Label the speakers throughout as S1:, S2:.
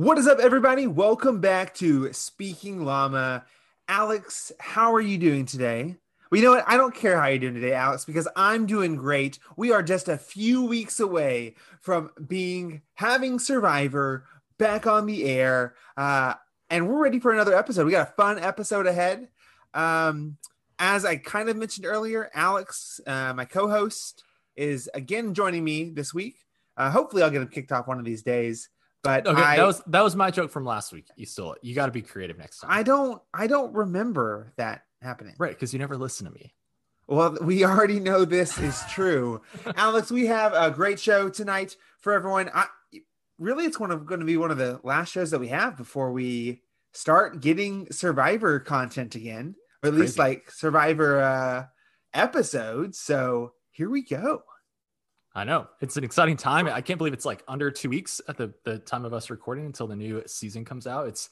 S1: What is up, everybody? Welcome back to Speaking Llama. Alex, how are you doing today? Well, you know what? I don't care how you're doing today, Alex, because I'm doing great. We are just a few weeks away from being having Survivor back on the air, uh, and we're ready for another episode. We got a fun episode ahead. Um, as I kind of mentioned earlier, Alex, uh, my co-host, is again joining me this week. Uh, hopefully, I'll get him kicked off one of these days. But
S2: Okay,
S1: I,
S2: that was that was my joke from last week. You stole it. You got to be creative next time.
S1: I don't, I don't remember that happening.
S2: right, because you never listen to me.
S1: Well, we already know this is true. Alex, we have a great show tonight for everyone. I, really, it's one of going to be one of the last shows that we have before we start getting Survivor content again, or at least like Survivor uh, episodes. So here we go.
S2: I know it's an exciting time. I can't believe it's like under two weeks at the the time of us recording until the new season comes out. It's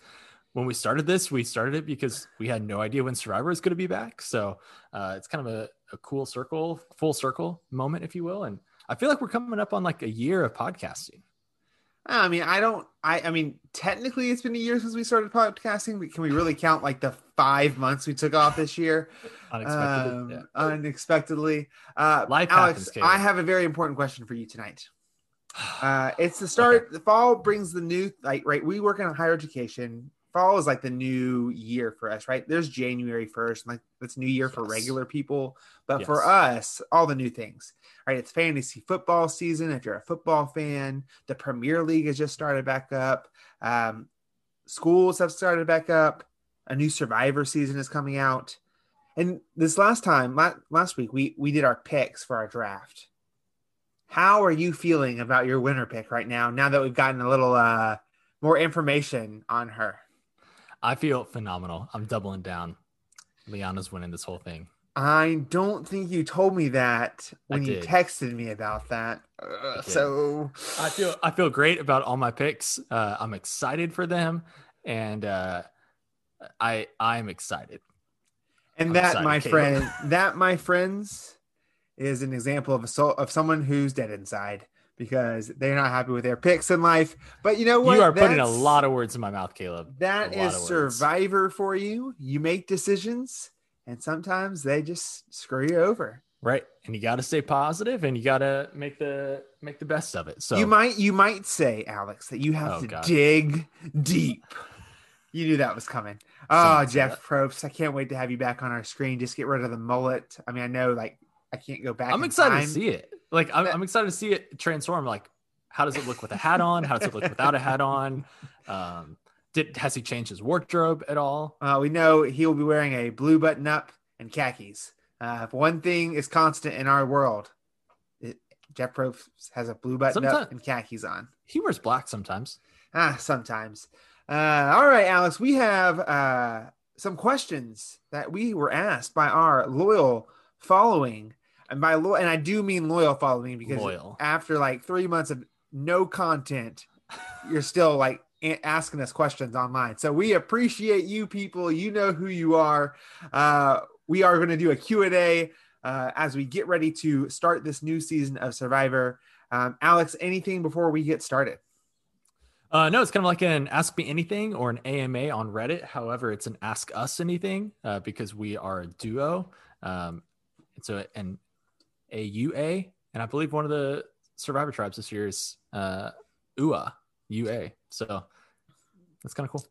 S2: when we started this, we started it because we had no idea when Survivor is going to be back. So uh, it's kind of a, a cool circle, full circle moment, if you will. And I feel like we're coming up on like a year of podcasting.
S1: I mean, I don't. I, I mean, technically, it's been a year since we started podcasting. But can we really count like the five months we took off this year?
S2: unexpectedly,
S1: um,
S2: yeah.
S1: unexpectedly. Uh,
S2: Life
S1: Alex,
S2: happens,
S1: I have a very important question for you tonight. Uh, it's the start. The fall brings the new like right. We work in higher education. Fall is like the new year for us, right? There's January first, like that's new year for
S2: Yes.
S1: regular people, but for us, all the new things, right? It's fantasy football season. If you're a football fan, the Premier League has just started back up. Um, schools have started back up. A new Survivor season is coming out. And this last time, last week, we we did our picks for our draft. How are you feeling about your winner pick right now? Now that we've gotten a little uh more information on her,
S2: I feel phenomenal. I'm doubling down. Liana's winning this whole thing.
S1: I don't think you told me that when you texted me about that. Ugh,
S2: did.
S1: so
S2: I feel I feel great about all my picks. Uh, I'm excited for them, and uh, I I'm excited.
S1: And
S2: I'm
S1: that,
S2: excited,
S1: my
S2: Caleb.
S1: friend, that, my friends, is an example of a soul of someone who's dead inside because they're not happy with their picks in life. But you know what?
S2: you are putting a lot of words in my mouth, Caleb.
S1: That is. Survivor for you. You make decisions, and sometimes they just screw you over.
S2: Right, and you got to stay positive, and you got to make the make the best of it. So
S1: You might, you might say, Alex, that you have
S2: Oh,
S1: to
S2: God.
S1: dig deep. You knew that was coming. Oh,
S2: Someone ah,
S1: Jeff. Probst, I can't wait to have you back on our screen. Just get rid of the mullet. I mean, I know, like, I can't go back.
S2: I'm excited
S1: time.
S2: to see it. Like I'm, I'm excited to see it transform. Like, how does it look with a hat on? How does it look without a hat on? Um, did has he changed his wardrobe at all?
S1: Uh, we know he will be wearing a blue button up and khakis. Uh, if one thing is constant in our world, it, Jeff Probst has a blue button up
S2: Sometime-
S1: and khakis on.
S2: He wears black sometimes.
S1: Ah, sometimes. Uh, all right, Alex, we have uh, some questions that we were asked by our loyal following, and by loyal, and I do mean loyal following because
S2: Loyal.
S1: after like three months of no content, you're still like asking us questions online. So we appreciate you people. You know who you are. Uh, we are going to do a Q&A uh, as we get ready to start this new season of Survivor. Um, Alex, anything before we get started?
S2: Uh, no, it's kind of like an Ask Me Anything or an AMA on Reddit. However, it's an Ask Us Anything uh, because we are a duo. Um, it's a, an AUA, and I believe one of the Survivor tribes this year is uh, UA, UA. So that's kind of cool.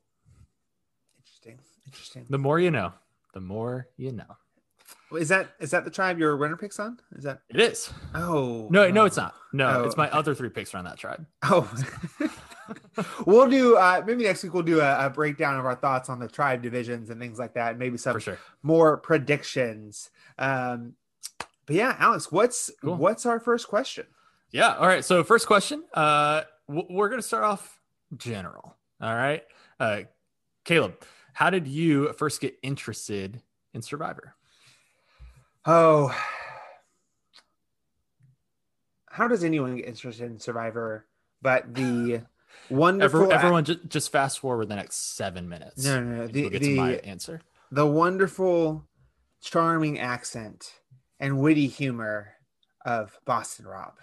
S1: Interesting. Interesting.
S2: The more you know, the more you know.
S1: Is that is that the tribe your winner picks on? Is that
S2: It is.
S1: oh
S2: No, no, it's not. No,
S1: Oh.
S2: it's my other three picks are on that tribe.
S1: Oh, we'll do uh, maybe next week we'll do a, a breakdown of our thoughts on the tribe divisions and things like that, and maybe some
S2: sure.
S1: more predictions. Um, but yeah, Alex, what's
S2: Cool.
S1: what's our first question?
S2: Yeah. All right. So first question. Uh, we're gonna start off general. All right. Uh, Caleb, how did you first get interested in Survivor?
S1: Oh, how does anyone get interested in Survivor? But the wonderful,
S2: Every, everyone, just, just fast forward the next seven minutes.
S1: no, no, no, the
S2: to my
S1: the
S2: answer.
S1: the wonderful, charming accent and witty humor of Boston Rob.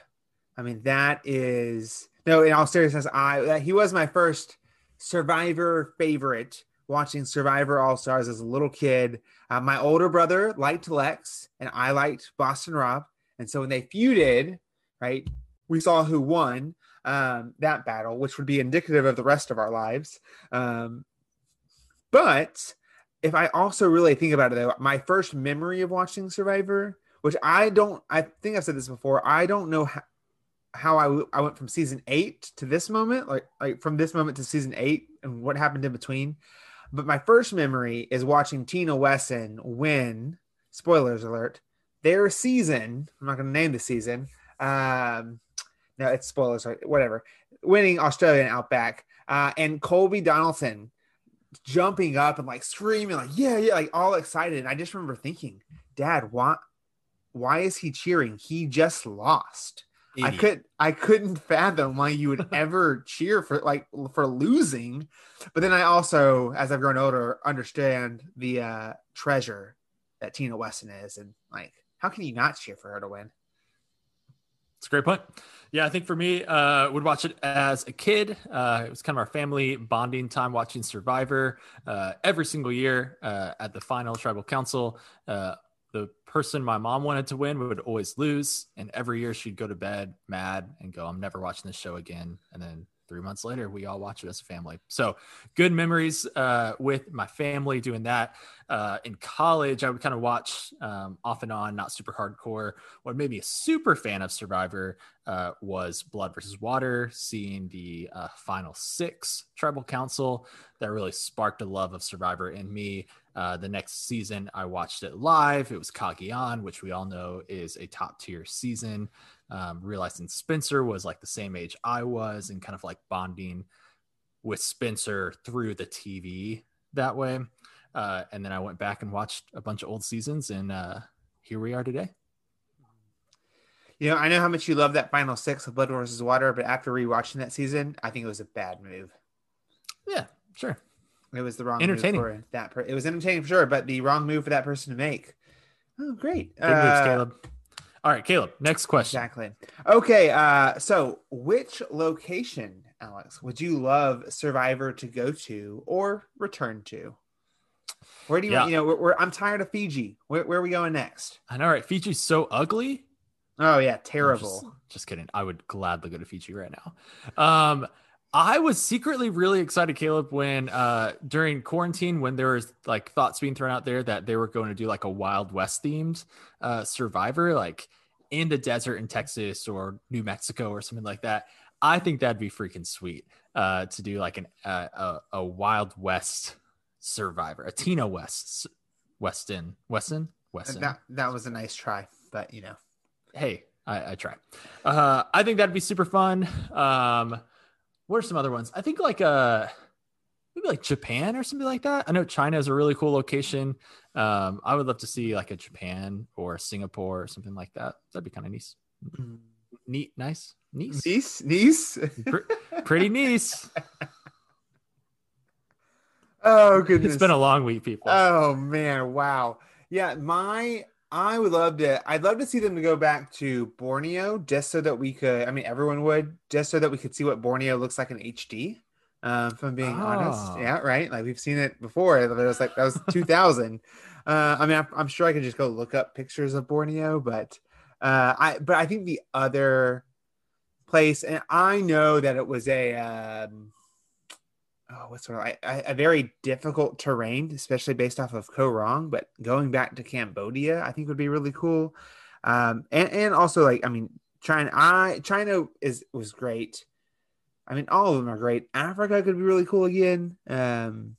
S1: I mean, that is no. In all seriousness, I he was my first Survivor favorite watching Survivor All Stars as a little kid. Uh, my older brother liked Lex, and I liked Boston Rob. And so when they feuded, right, we saw who won um, that battle, which would be indicative of the rest of our lives. Um, but if I also really think about it, though, my first memory of watching Survivor, which I don't, I think I've said this before, I don't know how, how I, w- I went from season eight to this moment, like like from this moment to season eight, and what happened in between. But my first memory is watching Tina Wesson win. Spoilers alert! Their season. I'm not going to name the season. Um, no, it's spoilers. Whatever. Winning Australian Outback, uh, and Colby Donaldson jumping up and like screaming, like yeah, yeah, like all excited. And I just remember thinking, Dad, why, why is he cheering? He just lost. Idiot. I could I couldn't fathom why you would ever cheer for like for losing. But then I also, as I've grown older, understand the uh, treasure that Tina Wesson is, and like, how can you not cheer for her to win?
S2: It's a great point. Yeah, I think for me, uh, would watch it as a kid. Uh, it was kind of our family bonding time watching Survivor uh, every single year uh, at the final tribal council. Uh, the person my mom wanted to win would always lose, and every year she'd go to bed mad and go, "I'm never watching this show again." And then three months later, we all watch it as a family. So good memories uh, with my family doing that. Uh, in college, I would kind of watch um, off and on, not super hardcore. What made me a super fan of Survivor uh, was Blood versus Water, seeing the uh, final six tribal council that really sparked a love of Survivor in me. Uh, the next season, I watched it live. It was Cagayan, which we all know is a top tier season um, realizing Spencer was like the same age I was and kind of like bonding with Spencer through the TV that way. Uh, and then I went back and watched a bunch of old seasons, and uh, here we are today.
S1: You know, I know how much you love that final six of Blood versus Water, but after rewatching that season, I think it was a bad move.
S2: Yeah, sure.
S1: It was the wrong entertaining. move for that. Per- it was entertaining for sure, but the wrong move for that person to make. Oh, great!
S2: Big uh, moves, Caleb. All right, Caleb, next question.
S1: Exactly. Okay, uh, so which location, Alex, would you love Survivor to go to or return to? Where do you, yeah. you know, we're, we're, I'm tired of Fiji. Where, where, are we going next?
S2: I know, right? Fiji's so ugly.
S1: Oh yeah, terrible.
S2: Just, just, kidding. I would gladly go to Fiji right now. Um, I was secretly really excited, Caleb, when uh during quarantine, when there was like thoughts being thrown out there that they were going to do like a Wild West themed uh survivor, like in the desert in Texas or New Mexico or something like that. I think that'd be freaking sweet uh to do like an uh, a, a Wild West survivor, a Tina West Weston Weston Weston.
S1: That that was a nice try, but you know,
S2: hey, I, I try. Uh, I think that'd be super fun. Um, what are some other ones? I think like uh maybe like Japan or something like that. I know China is a really cool location. Um, I would love to see like a Japan or Singapore or something like that. That'd be kind of nice. Mm. Neat, nice, nice,
S1: nice, nice,
S2: pretty nice.
S1: Oh goodness,
S2: it's been a long week, people.
S1: Oh man, wow. Yeah, my I would love to. I'd love to see them to go back to Borneo just so that we could. I mean, everyone would just so that we could see what Borneo looks like in HD. Um, if I'm being oh. honest, ah. yeah, right. Like we've seen it before. It was like that was 2000. uh, I mean, I'm, I'm, sure I could just go look up pictures of Borneo, but uh, I but I think the other place, and I know that it was a. Um, oh, what's sort of a, a very difficult terrain, especially based off of Koh Rong. But going back to Cambodia, I think would be really cool. Um, and and also like I mean, China, I China is was great. I mean, all of them are great. Africa could be really cool again. Um,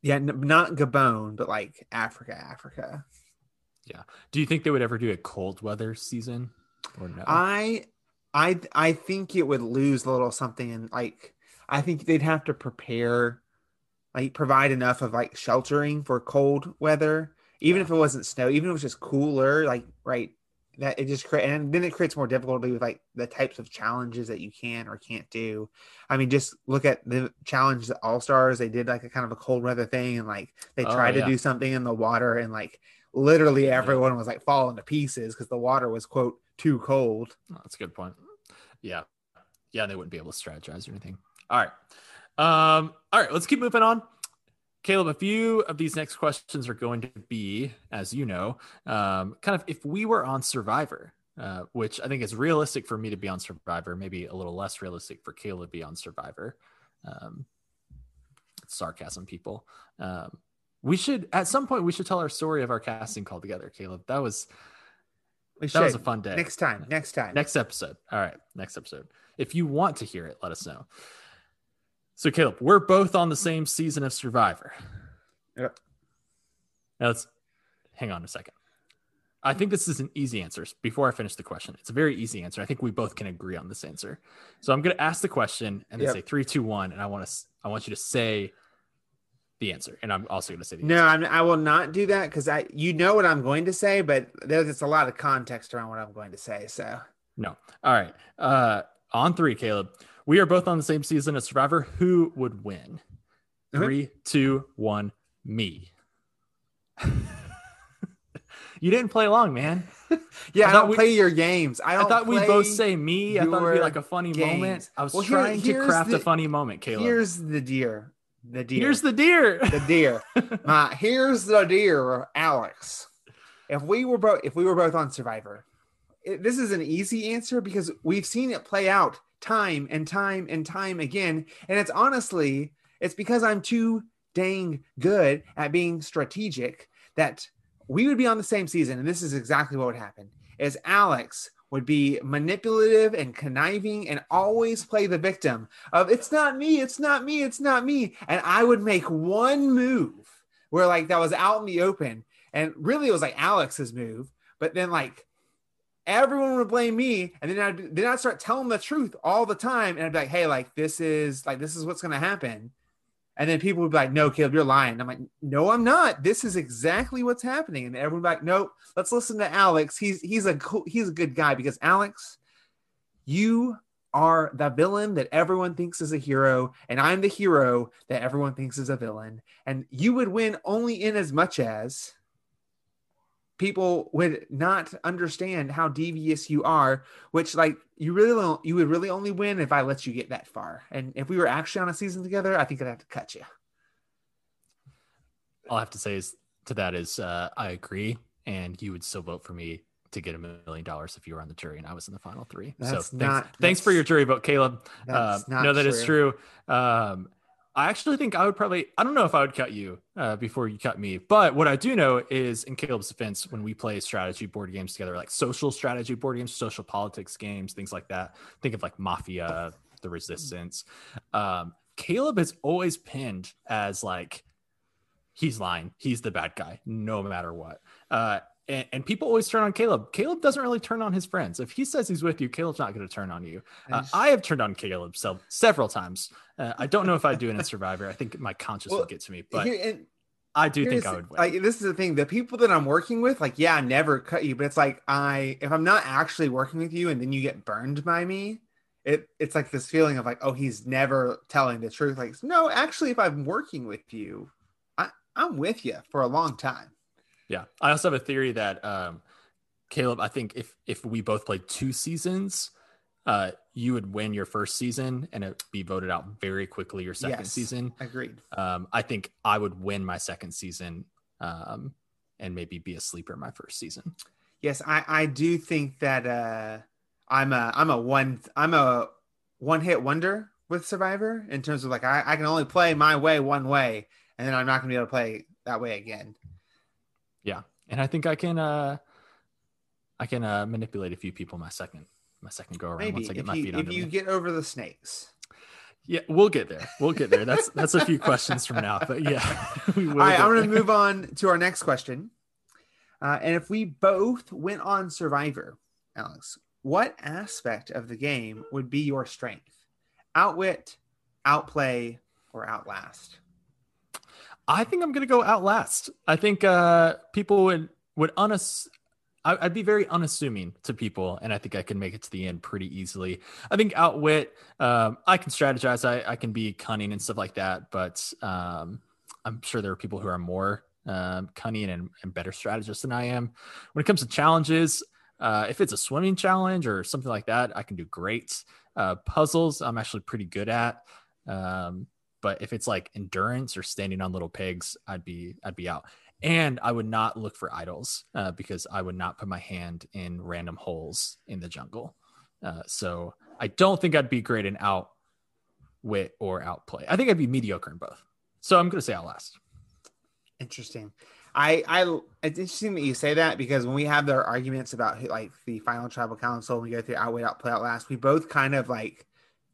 S1: yeah, n- not Gabon, but like Africa, Africa.
S2: Yeah. Do you think they would ever do a cold weather season or no?
S1: I, I, I think it would lose a little something in like I think they'd have to prepare, like provide enough of like sheltering for cold weather, even yeah. if it wasn't snow, even if it was just cooler, like right. That it just create and then it creates more difficulty with like the types of challenges that you can or can't do. I mean, just look at the challenge at All Stars. They did like a kind of a cold weather thing, and like they oh, tried yeah. to do something in the water, and like literally everyone was like falling to pieces because the water was quote too cold.
S2: Oh, that's a good point. Yeah, yeah, they wouldn't be able to strategize or anything. All right. Um, all right, let's keep moving on. Caleb, a few of these next questions are going to be, as you know, um, kind of if we were on Survivor, uh, which I think is realistic for me to be on Survivor, maybe a little less realistic for Caleb to be on Survivor. Um, sarcasm, people. Um, we should at some point we should tell our story of our casting call together, Caleb. That was
S1: We
S2: that was a fun day.
S1: Next time. Next time.
S2: Next episode. All right. Next episode. If you want to hear it, let us know. So, Caleb, we're both on the same season of Survivor.
S1: Yep.
S2: Now, let's hang on a second. I think this is an easy answer. Before I finish the question, it's a very easy answer. I think we both can agree on this answer. So, I'm going to ask the question and then
S1: Yep.
S2: say three, two, one, and I want to I want you to say the answer, and I'm also going to say the
S1: No,
S2: answer.
S1: I'm, I will not do that because I, you know what I'm going to say, but there's a lot of context around what I'm going to say. So
S2: No. All right. Uh, on three, Caleb. We are both on the same season as Survivor. Who would win?
S1: Okay.
S2: Three, two, one. Me. you didn't play along, man.
S1: yeah,
S2: I
S1: I, don't
S2: we-
S1: play your games. I
S2: I, thought we both say me. I thought it'd be like a funny
S1: games.
S2: moment. I was
S1: Well, here-
S2: trying to craft
S1: the-
S2: a funny moment, Caleb.
S1: Here's the deer. The deer.
S2: Here's the deer.
S1: the deer. My here's the deer, Alex. If we were both, if we were both on Survivor, it, this is an easy answer because we've seen it play out time and time and time again, and it's honestly, it's because I'm too dang good at being strategic that we would be on the same season, and this is exactly what would happen: is Alex would be manipulative and conniving and always play the victim of it's not me, it's not me, it's not me. And I would make one move where like that was out in the open. And really it was like Alex's move, but then like everyone would blame me. And then I'd then I'd start telling the truth all the time. And I'd be like, hey, like this is like this is what's gonna happen. And then people would be like, no, Caleb, you're lying. I'm like, no, I'm not. This is exactly what's happening. And everyone would be like, nope, let's listen to Alex. He's he's a cool, he's a good guy because Alex, you are the villain that everyone thinks is a hero, and I'm the hero that everyone thinks is a villain. And you would win only in as much as people would not understand how devious you are, which like you really you would really only win if I let you get that far. And if we were actually on a season together, I think I'd have to cut you.
S2: All I have to say is to that is uh, I agree, and you would still vote for me to get a million dollars if you were on the jury and I was in the final three.
S1: That's
S2: so thanks,
S1: not-
S2: thanks for your jury vote, Caleb. Uh, no, that is true. Um, I actually think I would probably, I don't know if I would cut you uh, before you cut me, but what I do know is in Caleb's defense, when we play strategy board games together, like social strategy board games, social politics games, things like that, think of like Mafia, The Resistance. Um, Caleb has always pinned as like, he's lying, he's the bad guy, no matter what. Uh, and, and people always turn on Caleb. Caleb doesn't really turn on his friends. If he says he's with you, Caleb's not going to turn on you. Uh, I have turned on Caleb so, several times. Uh, I don't know if I'd do it in Survivor. I think my conscience
S1: Well,
S2: would get to me, but
S1: Here- and
S2: I do
S1: here's
S2: think I would win.
S1: Like this is the thing: the people that I'm working with, like, yeah, I never cut you, but it's like I, if I'm not actually working with you, and then you get burned by me, it it's like this feeling of like, oh, he's never telling the truth. Like, no, actually, if I'm working with you, I I'm with you for a long time.
S2: Yeah. I also have a theory that um, Caleb, I think if if we both played two seasons, uh, you would win your first season and it be voted out very quickly your second
S1: Yes.
S2: season.
S1: Agreed.
S2: Um, I think I would win my second season um, and maybe be a sleeper my first season.
S1: Yes, I I do think that uh I'm a I'm a one I'm a one hit wonder with Survivor in terms of like I, I can only play my way one way, and then I'm not gonna be able to play that way again.
S2: Yeah, and I think I can uh, I can uh, manipulate a few people my second my second go around
S1: Maybe
S2: once I get
S1: if
S2: my
S1: you
S2: feet
S1: if you
S2: me.
S1: get over the snakes.
S2: Yeah, we'll get there. We'll get there. That's that's a few questions from now, but yeah, we will
S1: All right, I'm going to move on to our next question. Uh, and if we both went on Survivor, Alex, what aspect of the game would be your strength? Outwit, outplay, or outlast?
S2: I think I'm gonna go outlast. I think uh, people would would unass. I'd be very unassuming to people, and I think I can make it to the end pretty easily. I think outwit. Um, I can strategize. I, I can be cunning and stuff like that, but um, I'm sure there are people who are more um, cunning and, and better strategists than I am. When it comes to challenges, uh, if it's a swimming challenge or something like that, I can do great. Uh, puzzles, I'm actually pretty good at. Um, but if it's like endurance or standing on little pigs, I'd be I'd be out. And I would not look for idols uh, because I would not put my hand in random holes in the jungle. Uh, so I don't think I'd be great in outwit or outplay. I think I'd be mediocre in both. So I'm going to say I'll outlast.
S1: Interesting. I, I, it's interesting that you say that because when we have their arguments about like the final tribal council, we go through outwit, outplay, outlast. We both kind of like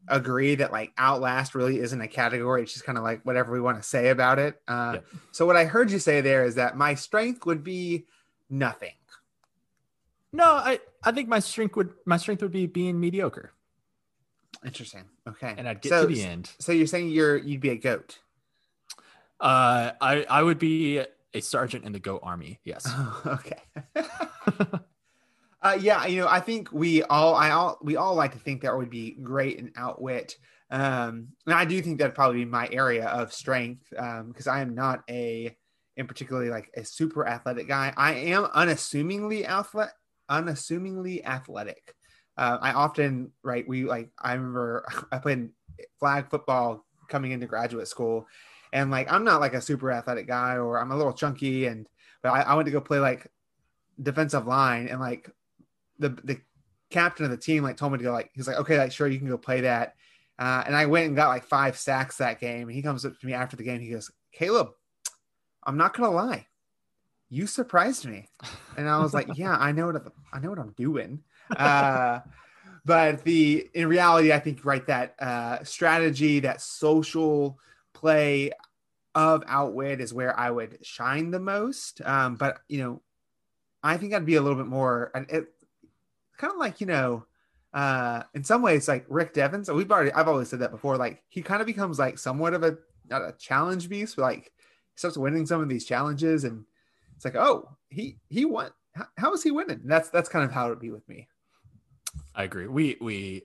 S1: agree that like outlast really isn't a category. It's just kind of like whatever we want to say about it. Uh, yeah. So what I heard you say there is that my strength would be nothing.
S2: No, I, I think my strength would my strength would be being mediocre.
S1: Interesting. Okay.
S2: And I'd get so, to the end.
S1: So you're saying you're you'd be a goat.
S2: Uh, I I would be a sergeant in the goat army. Yes.
S1: Oh, okay. uh, yeah, you know, I think we all I all we all like to think that would be great and outwit. Um, and I do think that'd probably be my area of strength because um, I am not a in particularly like a super athletic guy. I am unassumingly athletic, unassumingly athletic. Uh, I often right we like I remember I played flag football coming into graduate school and like I'm not like a super athletic guy or I'm a little chunky and but I, I went to go play like defensive line and like the the captain of the team like told me to go like he's like okay like sure you can go play that. Uh, and I went and got like five sacks that game. And he comes up to me after the game. He goes Caleb I'm not gonna lie. You surprised me. And I was like yeah I know what I know what I'm doing. Uh, but the in reality I think right that uh, strategy that social play of outwit is where I would shine the most. Um, but you know, I think I'd be a little bit more, it, kind of like you know, uh, in some ways like Rick Devens. So we've already, I've always said that before. Like he kind of becomes like somewhat of a not a challenge beast, but like he starts winning some of these challenges, and it's like, oh, he he won. How, how is he winning? And that's that's kind of how it would be with me.
S2: I agree. We we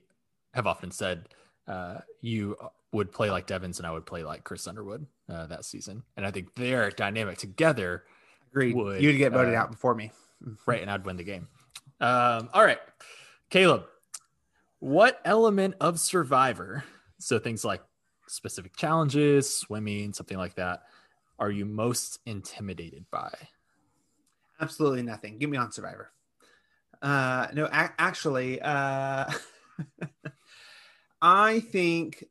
S2: have often said uh, you would play like Devens and I would play like Chris Underwood uh, that season. And I think their dynamic together
S1: Agreed. Would, You'd get voted uh, out before me.
S2: Right. And I'd win the game. Um, all right. Caleb, what element of Survivor, so things like specific challenges, swimming, something like that, are you most intimidated by?
S1: Absolutely nothing. Give me on Survivor. Uh, no, a- actually, uh, I think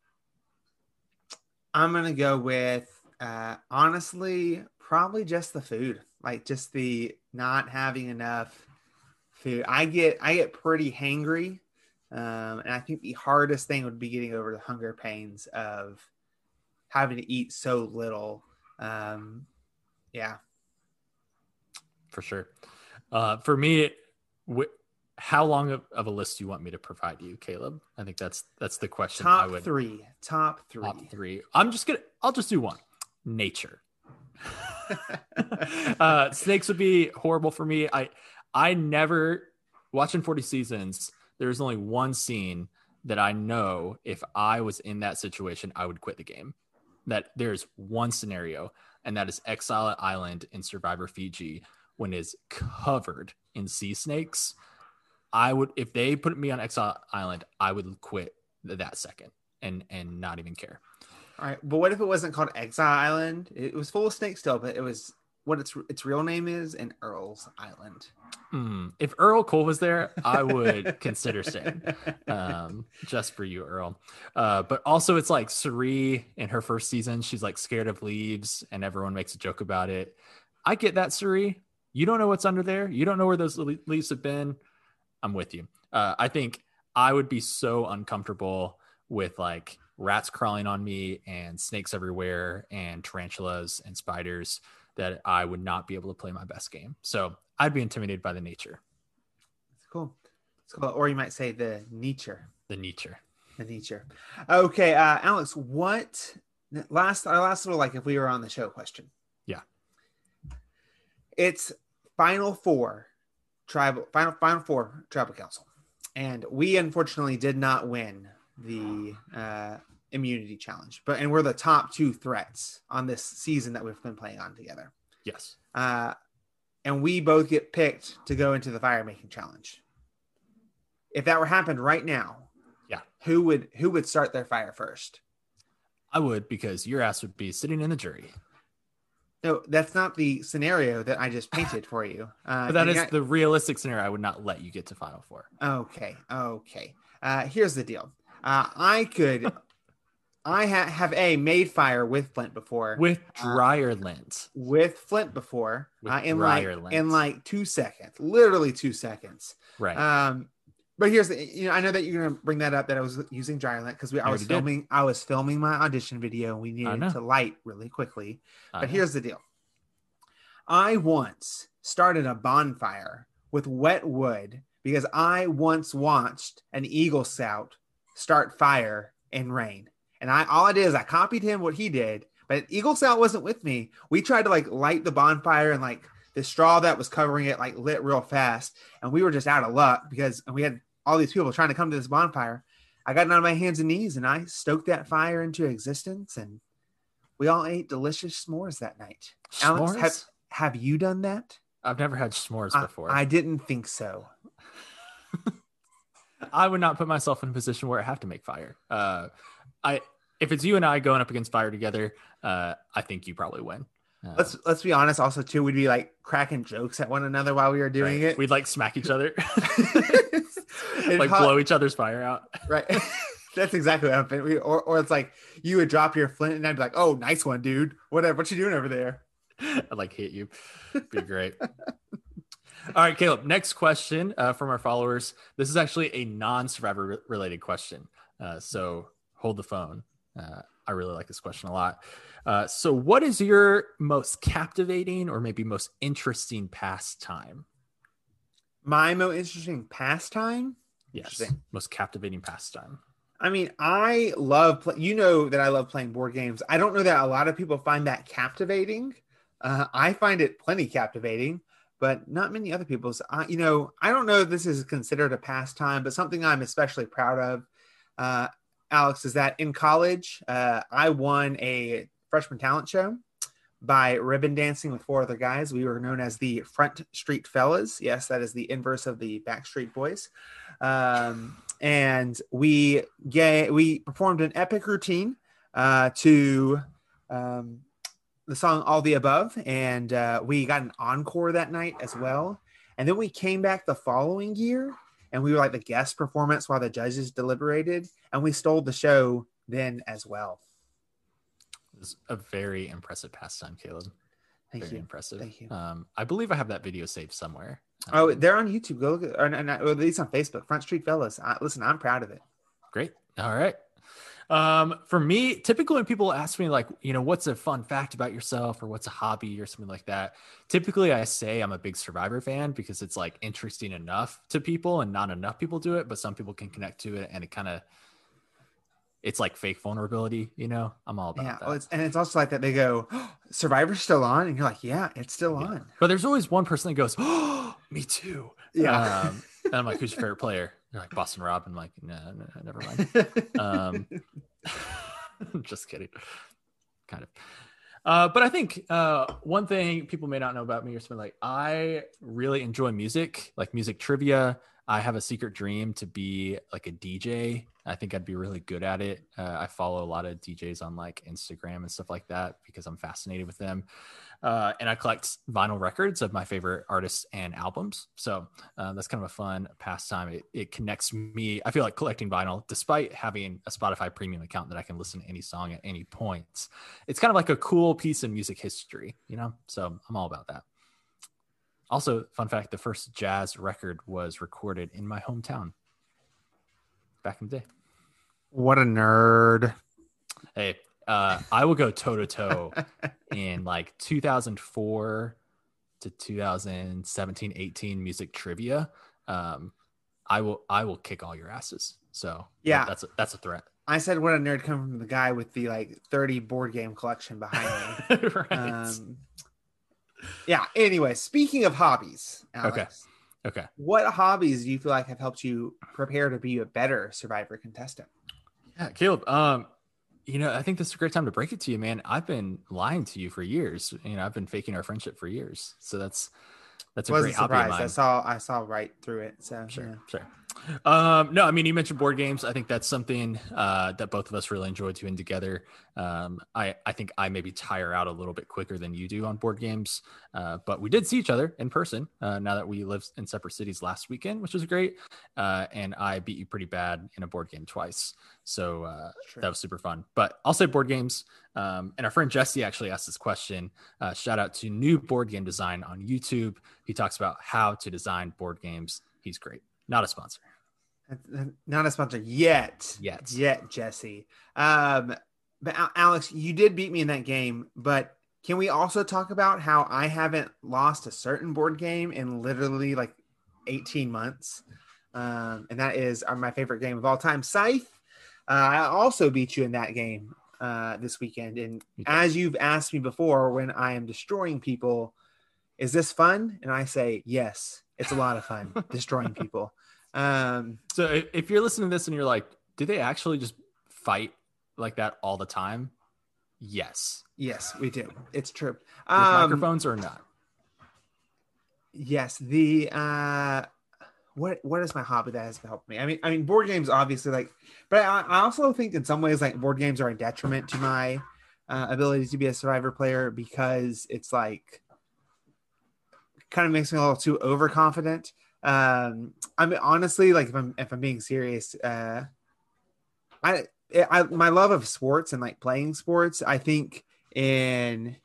S1: I'm gonna go with uh, honestly, probably just the food, like just the not having enough food. I get I get pretty hangry, um, and I think the hardest thing would be getting over the hunger pains of having to eat so little. Um, yeah,
S2: for sure. Uh, for me, how long of, of, a list do you want me to provide you, Caleb? I think that's that's the question.
S1: Top would, three. Top three.
S2: Top three. I'm just gonna. I'll just do one. Nature. uh, snakes would be horrible for me. I I never watching 40 seasons. There's only one scene that I know if I was in that situation, I would quit the game. That there's one scenario, and that is Exile Island in Survivor Fiji when it's covered in sea snakes I would if they put me on Exile Island, I would quit that second and and not even care.
S1: All right, but what if it wasn't called Exile Island? It was full of snakes still, but it was what its its real name is in Earl's Island.
S2: Mm, if Earl Cole was there, I would consider staying, um, just for you, Earl. Uh, but also, it's like Cirie in her first season. She's like scared of leaves, and everyone makes a joke about it. I get that, Cirie. You don't know what's under there. You don't know where those leaves have been. I'm with you. Uh, I think I would be so uncomfortable with like rats crawling on me and snakes everywhere and tarantulas and spiders that I would not be able to play my best game. So I'd be intimidated by the nature.
S1: It's cool. It's cool. Or you might say the nature.
S2: The nature.
S1: The nature. Okay, uh, Alex, what last our last little like if we were on the show question.
S2: Yeah.
S1: It's final four tribal final final four tribal council, and we unfortunately did not win the uh, immunity challenge. But and we're the top two threats on this season that we've been playing on together.
S2: Yes.
S1: Uh, and we both get picked to go into the fire making challenge. If that were happened right now,
S2: yeah,
S1: who would who would start their fire first?
S2: I would because your ass would be sitting in the jury.
S1: No, that's not the scenario that I just painted for you. Uh,
S2: But that
S1: and
S2: the realistic scenario. I would not let you get to Final Four.
S1: Okay, okay. Uh, here's the deal. Uh, I could, I ha- have a made fire with Flint before,
S2: With
S1: Uh,
S2: lint.
S1: with Flint before,
S2: With
S1: uh, in like
S2: lint.
S1: in like two seconds, literally two seconds.
S2: Right.
S1: Um, but here's the, you know, I know that you're gonna bring that up that I was using dry lint because we I
S2: You
S1: was
S2: already did.
S1: filming, I was filming my audition video. and We needed to light really quickly.
S2: I
S1: But
S2: know.
S1: here's the deal. I once started a bonfire with wet wood because I once watched an Eagle Scout start fire in rain. And I all I did is I copied him what he did, but Eagle Scout wasn't with me. We tried to like light the bonfire and like the straw that was covering it like lit real fast. And we were just out of luck because we had all these people trying to come to this bonfire. I got on my hands and knees and I stoked that fire into existence and we all ate delicious s'mores that night. Alex,
S2: S'mores?
S1: have, have you done that?
S2: I've never had s'mores
S1: I,
S2: before.
S1: I didn't think so.
S2: I would not put myself in a position where I have to make fire. Uh, I if it's you and I going up against fire together, uh, I think you probably win. Uh,
S1: Let's let's be honest. Also, too, we'd be like cracking jokes at one another while we were doing
S2: right.
S1: it.
S2: We'd like smack each other, like blow each other's fire out.
S1: right. That's exactly what happened. We, or or it's like you would drop your flint and I'd be like, "Oh, nice one, dude. Whatever. What you doing over there?"
S2: I'd like hit you. Be great. All right, Caleb. Next question uh, from our followers. This is actually a non-survivor related question. Uh, so hold the phone. Uh, I really like this question a lot. Uh, so, what is your most captivating or maybe most interesting pastime?
S1: My most interesting pastime.
S2: Yes, most captivating pastime.
S1: I mean, I love play- you know that I love playing board games. I don't know that a lot of people find that captivating. Uh, I find it plenty captivating, but not many other people's. I, you know, I don't know if this is considered a pastime, but something I'm especially proud of, uh, Alex, is that in college uh, I won a freshman talent show by ribbon dancing with four other guys. We were known as the Front Street Fellas. Yes, that is the inverse of the Backstreet Boys. Um, and we we performed an epic routine uh, to um, the song "All the Above," and uh, we got an encore that night as well. And then we came back the following year, and we were like the guest performance while the judges deliberated, and we stole the show then as well.
S2: It was a very impressive pastime, Caleb.
S1: Thank
S2: very
S1: you.
S2: impressive.
S1: Thank you.
S2: Um, I believe I have that video saved somewhere.
S1: Oh,
S2: Um,
S1: they're on YouTube. Go look at, or, or at least on Facebook. Front Street Fellas. I, listen, I'm proud of it.
S2: Great. All right. Um, for me, typically when people ask me like, you know, what's a fun fact about yourself or what's a hobby or something like that, typically I say I'm a big Survivor fan because it's like interesting enough to people and not enough people do it, but some people can connect to it and it kind of it's like fake vulnerability, you know. I'm all about
S1: Yeah,
S2: that.
S1: well, it's, and it's also like that. They go, "Survivor's still on," and you're like, "Yeah, it's still
S2: Yeah.
S1: on."
S2: But there's always one person that goes, "Oh, me too."
S1: Yeah.
S2: Um, and I'm like, "Who's your favorite player?" They're like Boston Rob. I'm like, "No, no, never mind." Um, just kidding. Kind of. Uh, but I think uh, one thing people may not know about me or something like I really enjoy music, like music trivia. I have a secret dream to be like a DJ. I think I'd be really good at it. Uh, I follow a lot of DJs on like Instagram and stuff like that because I'm fascinated with them. Uh, and I collect vinyl records of my favorite artists and albums. So uh, that's kind of a fun pastime. It, it connects me. I feel like collecting vinyl, despite having a Spotify premium account that I can listen to any song at any point. It's kind of like a cool piece of music history, you know? So I'm all about that. Also, fun fact the first jazz record was recorded in my hometown back in the day.
S1: what a nerd!
S2: Hey, uh, I will go toe to toe in like 2004 to 2017, 18 music trivia. Um, I will, I will kick all your asses. So
S1: Yeah.
S2: that's a, that's a threat.
S1: I said, "What a nerd!" Coming from the guy with the like 30 board game collection behind me.
S2: right.
S1: um, yeah. Anyway, speaking of hobbies, Alex,
S2: okay.
S1: what hobbies do you feel like have helped you prepare to be a better Survivor contestant?
S2: Yeah, Caleb. Um, you know, I think this is a great time to break it to you, man. I've been lying to you for years. You know, I've been faking our friendship for years. So that's that's a
S1: Wasn't
S2: great hobby of
S1: surprised. I saw I saw right through it. So
S2: Sure,
S1: yeah.
S2: sure. Um, no, I mean, you mentioned board games. I think that's something uh, that both of us really enjoy doing together. Um, I, I think I maybe tire out a little bit quicker than you do on board games, uh, but we did see each other in person uh, now that we lived in separate cities last weekend, which was great. Uh, and I beat you pretty bad in a board game twice. So uh, that was super fun. But I'll say board games. Um, and our friend Jesse actually asked this question. Uh, shout out to New Board Game Design on YouTube. He talks about how to design board games. He's great. Not a sponsor.
S1: Not a sponsor yet.
S2: Yet.
S1: Yet, Jesse. Um, but Alex, you did beat me in that game, but can we also talk about how I haven't lost a certain board game in literally like 18 months? Um, and that is uh, my favorite game of all time, Scythe. Uh, I also beat you in that game uh, this weekend. And as you've asked me before, when I am destroying people, is this fun? And I say, yes, it's a lot of fun destroying people. Um,
S2: so if you're listening to this and you're like, do they actually just fight like that all the time? Yes.
S1: Yes, we do. It's true.
S2: Um, microphones or not?
S1: Yes. The uh what what is my hobby that has helped me? I mean, I mean, board games obviously like, but I, I also think in some ways like board games are a detriment to my uh, ability to be a survivor player because it's like kind of makes me a little too overconfident. Um, I mean, honestly, like if I'm if I'm being serious, uh, I I my love of sports and like playing sports. I think in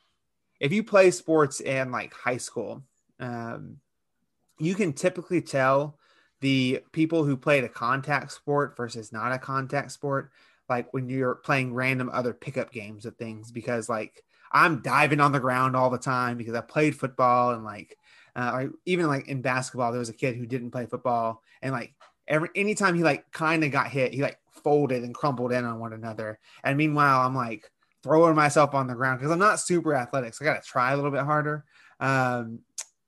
S1: if you play sports in like high school, um, you can typically tell the people who played a contact sport versus not a contact sport like when you're playing random other pickup games of things because like i'm diving on the ground all the time because i played football and like uh, or even like in basketball, there was a kid who didn't play football, and like every anytime he like kind of got hit, he like folded and crumpled in on one another. And meanwhile, I'm like throwing myself on the ground because I'm not super athletic, so I got to try a little bit harder. Um,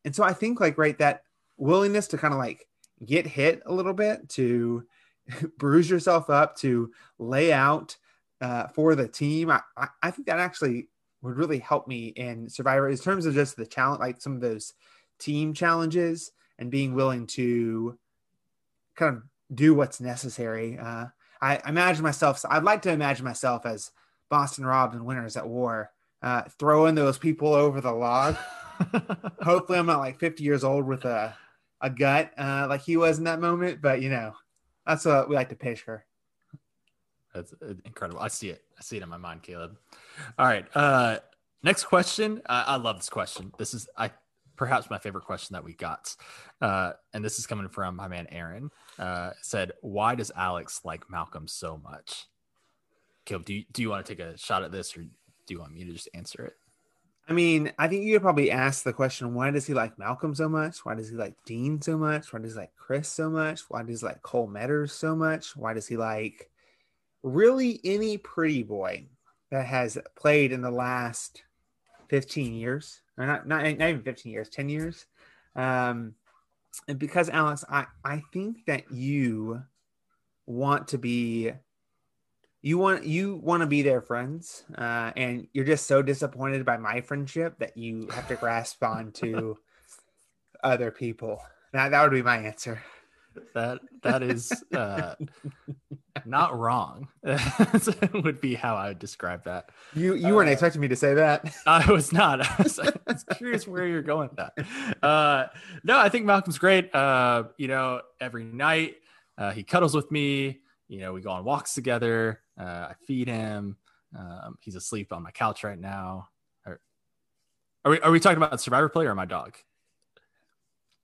S1: and so I think like right that willingness to kind of like get hit a little bit to bruise yourself up to lay out uh, for the team. I, I, I think that actually would really help me in Survivor in terms of just the challenge, like some of those team challenges and being willing to kind of do what's necessary. Uh, I imagine myself, I'd like to imagine myself as Boston Rob and Winners at War, uh, throwing those people over the log. Hopefully, I'm not like 50 years old with a, a gut uh, like he was in that moment, but you know, that's what we like to picture.
S2: That's uh, incredible. I see it. I see it in my mind, Caleb. All right. Uh, next question. I, I love this question. This is, I perhaps my favorite question that we got. Uh, and this is coming from my man Aaron. Uh, said, "Why does Alex like Malcolm so much?" Caleb, do you, do you want to take a shot at this, or do you want me to just answer it?
S1: I mean, I think you could probably ask the question: Why does he like Malcolm so much? Why does he like Dean so much? Why does he like Chris so much? Why does he like Cole Medders so much? Why does he like really any pretty boy that has played in the last 15 years? or not, not, not even 15 years, 10 years. Um, and because Alex, I, I think that you want to be, you want, you want to be their friends. Uh, and you're just so disappointed by my friendship that you have to grasp on to other people. That, that would be my answer.
S2: That, that is, uh, not wrong would be how I would describe that.
S1: You you weren't uh, expecting me to say that.
S2: I was not. I was, I was curious where you're going with that. Uh, no, I think Malcolm's great. Uh, you know, every night uh, he cuddles with me. You know, we go on walks together. Uh, I feed him. Um, he's asleep on my couch right now. Are, are we are we talking about Survivor Play or my dog?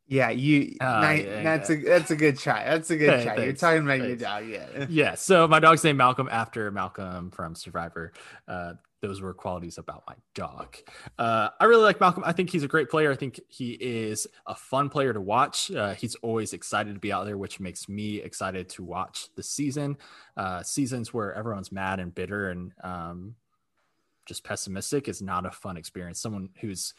S1: Yeah, you. Uh, yeah, that's yeah. a that's a good try. That's a good hey, try. You're talking about thanks. your dog, yeah.
S2: Yeah. So my dog's named Malcolm after Malcolm from Survivor. Uh, those were qualities about my dog. Uh, I really like Malcolm. I think he's a great player. I think he is a fun player to watch. Uh, he's always excited to be out there, which makes me excited to watch the season. Uh, seasons where everyone's mad and bitter and um, just pessimistic is not a fun experience. Someone who's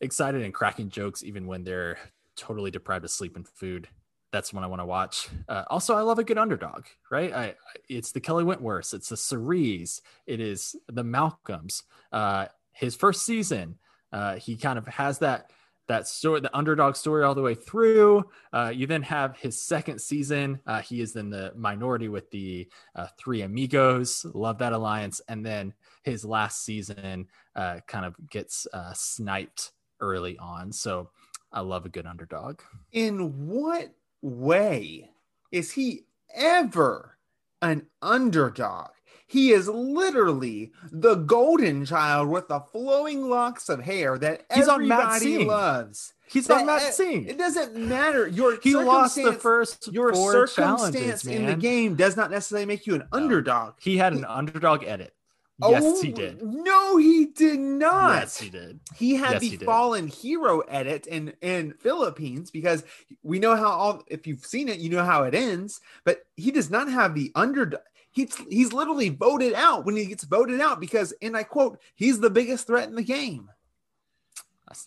S2: excited and cracking jokes even when they're totally deprived of sleep and food, that's when I want to watch. Uh, also, I love a good underdog, right? I, it's the Kelly Wentworths, it's the Ciries, it is the Malcolms. Uh, his first season, uh, he kind of has that that story, the underdog story, all the way through. Uh, you then have his second season. Uh, he is in the minority with the uh, three amigos. Love that alliance. And then his last season uh, kind of gets uh, sniped early on. So I love a good underdog.
S1: In what way is he ever an underdog? He is literally the golden child with the flowing locks of hair that
S2: He's
S1: everybody
S2: Singh.
S1: loves.
S2: He's
S1: That-
S2: on Matt
S1: It doesn't matter. Your
S2: He lost the first
S1: your
S2: four
S1: circumstance
S2: challenges,
S1: in the game does not necessarily make you an underdog.
S2: He had an underdog edit. Yes,
S1: Oh,
S2: he did.
S1: No, he did not.
S2: Yes, he did.
S1: He had
S2: Yes,
S1: the
S2: he
S1: fallen hero edit in in Philippines because we know how all if you've seen it, you know how it ends. But he does not have the under He's he's literally voted out when he gets voted out because, and I quote, he's the biggest threat in the game.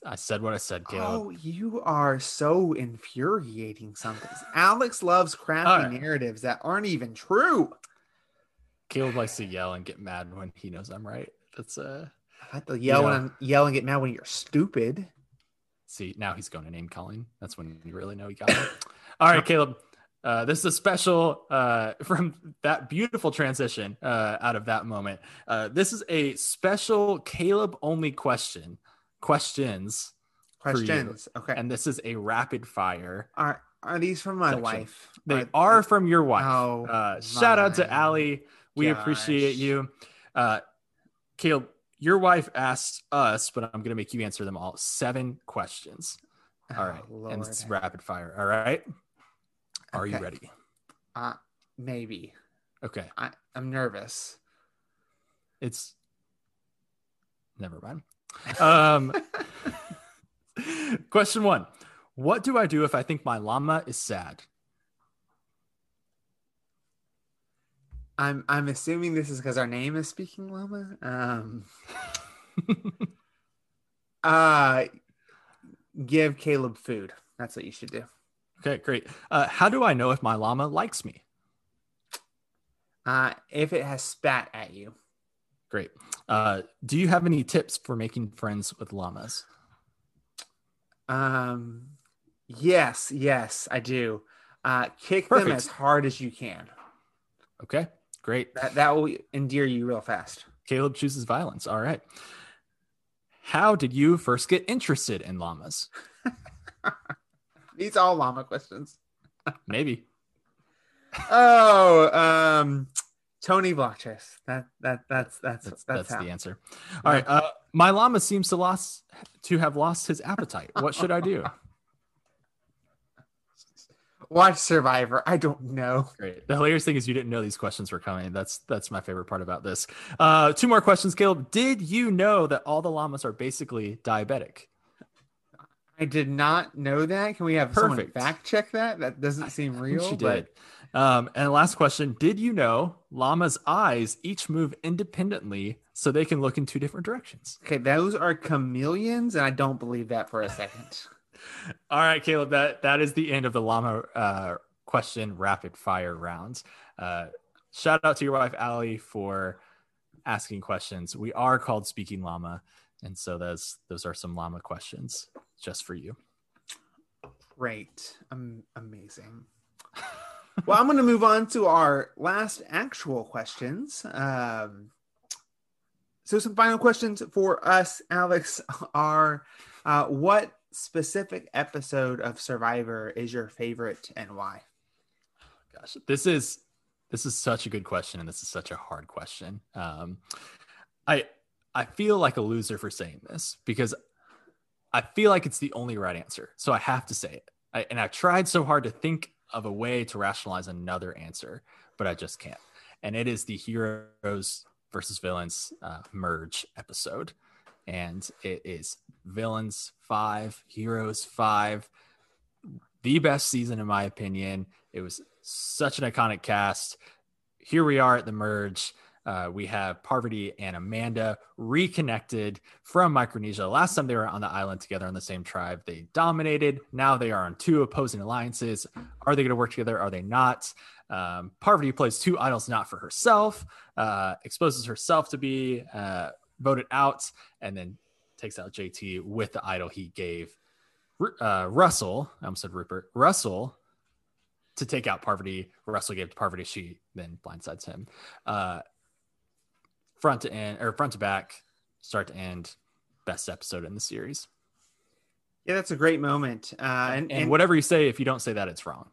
S2: I said what I said, Caleb.
S1: Oh, you are so infuriating. Something. Alex loves
S2: All right.
S1: narratives that aren't even true.
S2: Caleb likes to yell and get mad when he knows I'm right. That's uh
S1: I have to yell when I'm yell and get mad when you're stupid.
S2: see now he's going to name calling. That's when you really know he got it. All right, Caleb. Uh, this is a special uh, from that beautiful transition uh, out of that moment. Uh, this is a special Caleb only question questions.
S1: Questions. Okay.
S2: and this is a rapid fire.
S1: are are these from my
S2: Section.
S1: wife?
S2: They are from your wife.
S1: Oh,
S2: uh, shout out to Allie. We appreciate you. Uh, Caleb, your wife asked us, but I'm going to make you answer them all. Seven questions. All
S1: Oh,
S2: right.
S1: Lord.
S2: and it's rapid fire. All right. Are you ready?
S1: Uh, maybe.
S2: Okay.
S1: I, I'm nervous.
S2: It's never mind. Um, question one What do I do if I think my llama is sad?
S1: I'm I'm assuming this is because our name is Speaking Llama. Um, uh, give Caleb food. That's what you should do.
S2: Okay, great. Uh, how do I know if my llama likes me?
S1: Uh, if it has spat at you,
S2: Great. Uh, do you have any tips for making friends with llamas?
S1: um, yes, yes, I do. Uh, kick them as hard as you can.
S2: Okay, great.
S1: That that will endear you real fast.
S2: Caleb chooses violence. All right. How did you first get interested in llamas?
S1: These are all llama questions.
S2: Maybe.
S1: Oh, um, Tony Vlachos. That that that's that's
S2: That's,
S1: that's,
S2: that's, the answer. All right. Uh, my llama seems to lost to have lost his appetite. What should I do?
S1: Watch Survivor. I don't know.
S2: Great. The hilarious thing is you didn't know these questions were coming. That's that's my favorite part about this. Uh, two more questions, Caleb. Did you know that all the llamas are basically diabetic?
S1: I did not know that. Can we have someone
S2: Perfect.
S1: fact check that? That doesn't seem real.
S2: She
S1: but
S2: did. Um, and last question: Did you know llamas' eyes each move independently so they can look in two different directions?
S1: okay, those are chameleons, and I don't believe that for a second.
S2: All right, Caleb. That that is the end of the llama uh, question rapid fire rounds. Uh, shout out to your wife Allie for asking questions. We are called Speaking Llama, and so those those are some llama questions just for you.
S1: Great. Um, amazing. well, I'm going to move on to our last actual questions. Um, so, some final questions for us, Alex, are uh, what specific episode of Survivor is your favorite and why?
S2: Gosh, this is this is such a good question, and this is such a hard question. Um, I I feel like a loser for saying this because I feel like it's the only right answer, so I have to say it. I, and I've tried so hard to think of a way to rationalize another answer, but I just can't. And it is the heroes versus villains uh, merge episode, and it is villains five, heroes five, the best season in my opinion. It was such an iconic cast. Here we are at the merge. Uh, we have Parvati and Amanda reconnected from Micronesia. Last time they were on the island together on the same tribe, they dominated. Now they are on two opposing alliances. Are they going to work together? Are they not? Um, Parvati plays two idols not for herself, uh, exposes herself to be uh, voted out, and then takes out JT with the idol he gave uh, Russell, I almost said Rupert, Russell to take out Parvati. Russell gave to Parvati. She then blindsides him. Uh, front to end or front to back, start to end, best episode in the series.
S1: Yeah, that's a great moment. Uh, and,
S2: and, and whatever you say, if you don't say that, it's wrong.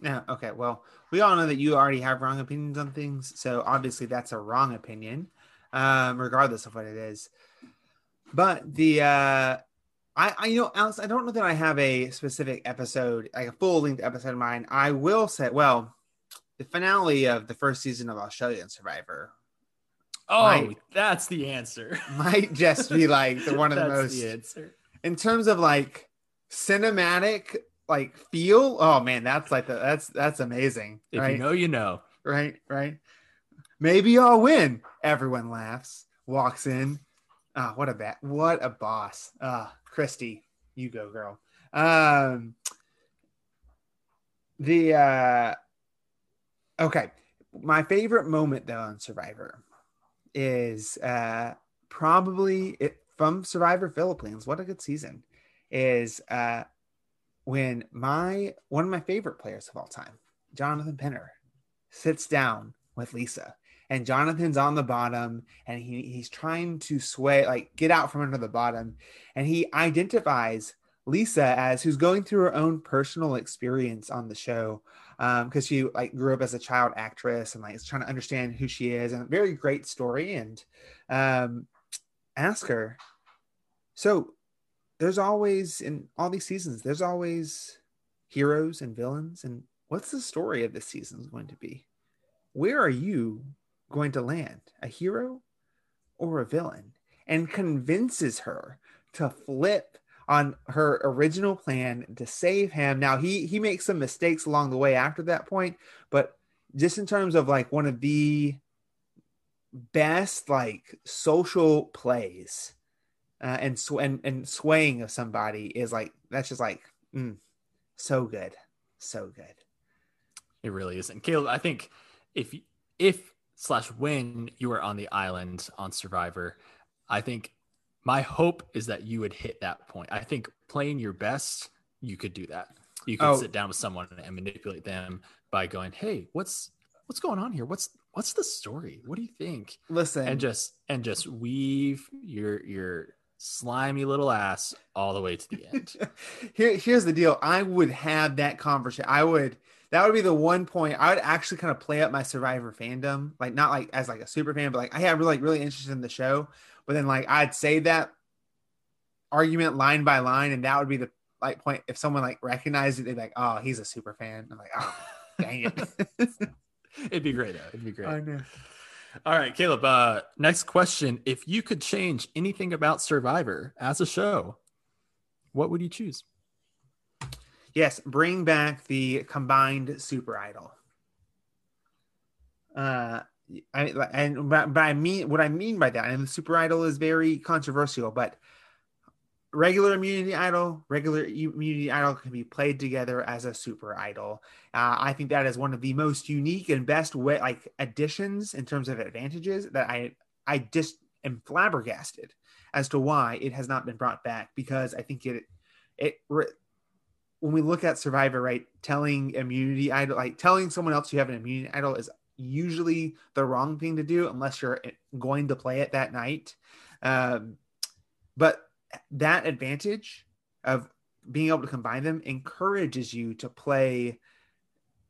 S1: Yeah. Okay. Well, we all know that you already have wrong opinions on things, so obviously that's a wrong opinion, um, regardless of what it is. But the uh, I, I you know Alex, I don't know that I have a specific episode, like a full length episode of mine. I will say, well, the finale of the first season of Australian Survivor.
S2: Oh, might, that's the answer.
S1: might just be like the one of the most
S2: the answer
S1: in terms of like cinematic like feel. Oh man, that's like the, that's that's amazing.
S2: If
S1: right?
S2: you know, you know.
S1: Right, right. Maybe I'll win. Everyone laughs. Walks in. Ah, what a bat! What a boss. Ah, Kristie, you go, girl. Um, the uh, okay, my favorite moment though on Survivor is uh probably it from Survivor Philippines. What a good season! Is uh when my one of my favorite players of all time, Jonathan Penner, sits down with Lisa. And Jonathan's on the bottom and he, he's trying to sway, like get out from under the bottom. And he identifies Lisa as who's going through her own personal experience on the show because um, she like grew up as a child actress and like is trying to understand who she is and a very great story. And um, ask her. So there's always in all these seasons there's always heroes and villains. And what's the story of this season is going to be? Where are you going to land a hero or a villain and convinces her to flip on her original plan to save him now he he makes some mistakes along the way after that point but just in terms of like one of the best like social plays uh, and, sw- and and swaying of somebody is like that's just like mm, so good, so good.
S2: It really is. And Caleb, I think if if slash when you were on the island on Survivor, I think my hope is that you would hit that point. I think playing your best, you could do that. You could oh. sit down with someone and manipulate them by going, "Hey, what's what's going on here? What's what's the story? What do you think?"
S1: Listen,
S2: and just and just weave your your slimy little ass all the way to the end.
S1: Here, here's the deal. I would have that conversation. I would that would be the one point I would actually kind of play up my survivor fandom, like not like as like a super fan, but like I have really like really interested in the show. But then like I'd say that argument line by line, and that would be the like point if someone like recognized it, they'd be like, oh, he's a super fan. I'm like, oh dang it.
S2: It'd be great though. It'd be great.
S1: I know.
S2: All right, Caleb. Uh, next question: If you could change anything about Survivor as a show, what would you choose?
S1: Yes, bring back the combined Super Idol. Uh, I and but, I mean what I mean by that, and the Super Idol is very controversial, but regular immunity idol, regular immunity idol can be played together as a super idol. Uh, I think that is one of the most unique and best way like additions in terms of advantages that I I just am flabbergasted as to why it has not been brought back because I think it it when we look at Survivor, right, telling immunity idol like telling someone else you have an immunity idol is usually the wrong thing to do unless you're going to play it that night. Um, but that advantage of being able to combine them encourages you to play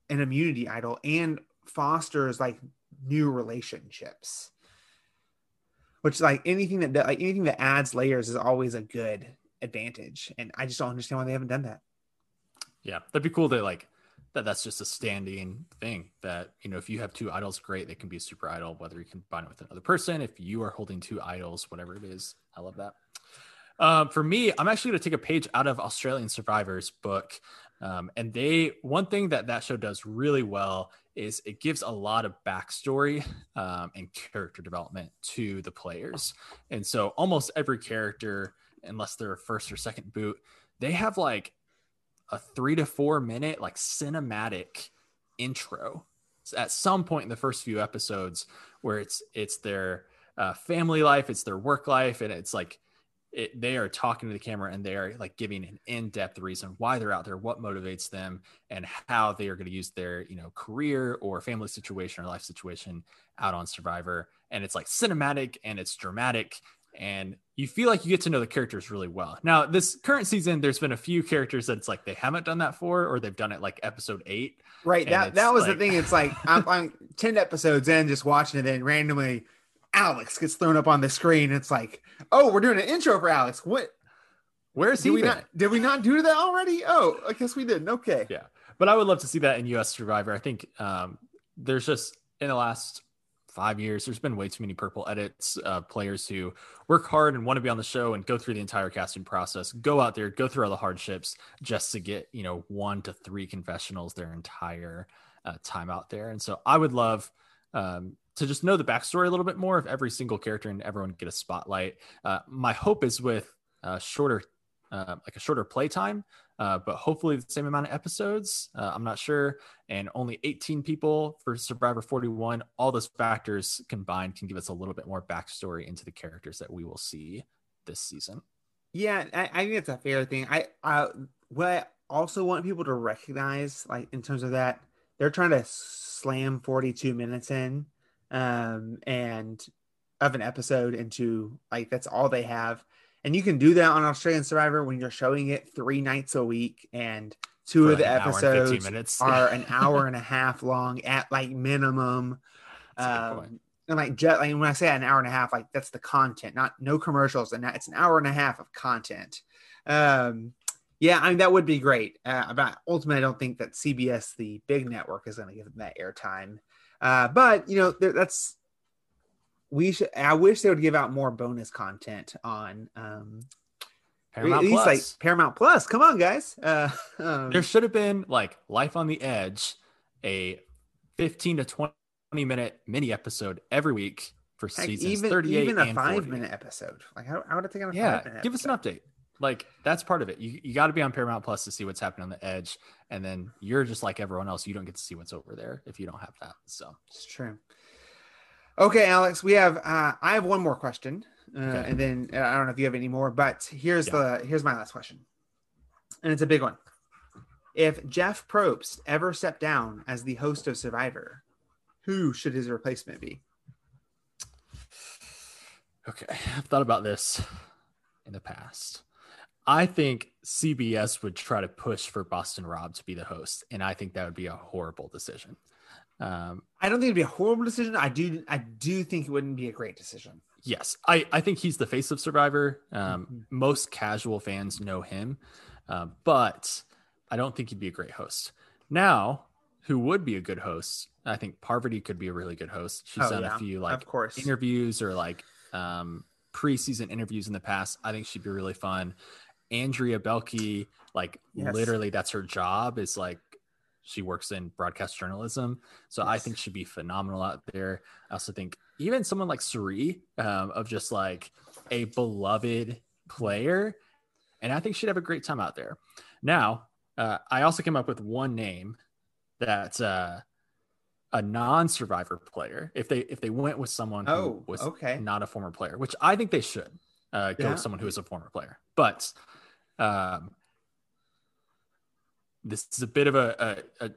S1: an immunity idol and fosters like new relationships which like anything that like anything that adds layers is always a good advantage and i just don't understand why they haven't done that
S2: yeah that'd be cool to like that that's just a standing thing that you know if you have two idols great they can be super idol whether you combine it with another person if you are holding two idols whatever it is i love that um, for me, I'm actually going to take a page out of Australian Survivors book. Um, and they, one thing that that show does really well is it gives a lot of backstory um, and character development to the players. And so almost every character, unless they're a first or second boot, they have like a three to four minute, like cinematic intro at some point in the first few episodes where it's, it's their uh, family life, it's their work life, and it's like, it, they are talking to the camera and they are like giving an in-depth reason why they're out there, what motivates them, and how they are going to use their you know career or family situation or life situation out on Survivor. And it's like cinematic and it's dramatic and you feel like you get to know the characters really well. Now, this current season, there's been a few characters that it's like they haven't done that for, or they've done it like episode eight.
S1: Right. That that was like... the thing. It's like I'm, I'm ten episodes in, just watching it, and randomly Alex gets thrown up on the screen. It's like, oh, we're doing an intro for Alex. What?
S2: Where's he?
S1: Did we not? Did we not do that already? Oh, I guess we didn't. Okay.
S2: Yeah, but I would love to see that in U.S. Survivor. I think um, there's just in the last five years, there's been way too many purple edits. Uh, players who work hard and want to be on the show and go through the entire casting process, go out there, go through all the hardships just to get you know one to three confessionals their entire uh, time out there. And so I would love um, to just know the backstory a little bit more of every single character and everyone get a spotlight. Uh, my hope is with uh, shorter, uh, like a shorter playtime, uh, but hopefully the same amount of episodes. Uh, I'm not sure. And only 18 people for Survivor 41. All those factors combined can give us a little bit more backstory into the characters that we will see this season.
S1: Yeah, I, I think it's a fair thing. I, I what I also want people to recognize, like in terms of that, they're trying to slam 42 minutes in um, and of an episode into like that's all they have. And you can do that on Australian Survivor when you're showing it three nights a week and two For of the episodes are an hour and a half long at like minimum. Um, and like jet like when I say an hour and a half, like that's the content, not no commercials, and it's an hour and a half of content. Um, yeah, I mean that would be great. Uh, but ultimately, I don't think that CBS, the big network, is going to give them that airtime. Uh, but you know, that's we should. I wish they would give out more bonus content on um, Paramount at least Plus. like Paramount Plus. Come on, guys. Uh,
S2: um, there should have been like Life on the Edge, a fifteen to twenty minute mini episode every week for seasons even, 38 even a five 40.
S1: minute episode. Like how, how would I take on a
S2: yeah,
S1: give
S2: episode? us an update. Like that's part of it. You, you got to be on Paramount Plus to see what's happening on the edge. And then you're just like everyone else. You don't get to see what's over there if you don't have that. So
S1: it's true. Okay, Alex, we have, uh, I have one more question. Uh, okay. And then uh, I don't know if you have any more, but here's yeah. the, here's my last question. And it's a big one. If Jeff Probst ever stepped down as the host of Survivor, who should his replacement be?
S2: Okay, I've thought about this in the past. I think CBS would try to push for Boston Rob to be the host, and I think that would be a horrible decision.
S1: Um, I don't think it'd be a horrible decision. I do, I do think it wouldn't be a great decision.
S2: Yes, I, I think he's the face of Survivor. Um, mm-hmm. Most casual fans know him, uh, but I don't think he'd be a great host. Now, who would be a good host? I think Parvati could be a really good host. She's oh, done yeah. a few like of course. interviews or like um, preseason interviews in the past. I think she'd be really fun. Andrea Boehlke, like yes. literally that's her job is like she works in broadcast journalism. So yes. I think she'd be phenomenal out there. I also think even someone like Cirie, um, of just like a beloved player. And I think she'd have a great time out there. Now, uh, I also came up with one name that's uh, a non-survivor player, if they if they went with someone who oh, was okay. not a former player, which I think they should uh, go yeah. with someone who is a former player. But um, this is a bit of a, a, a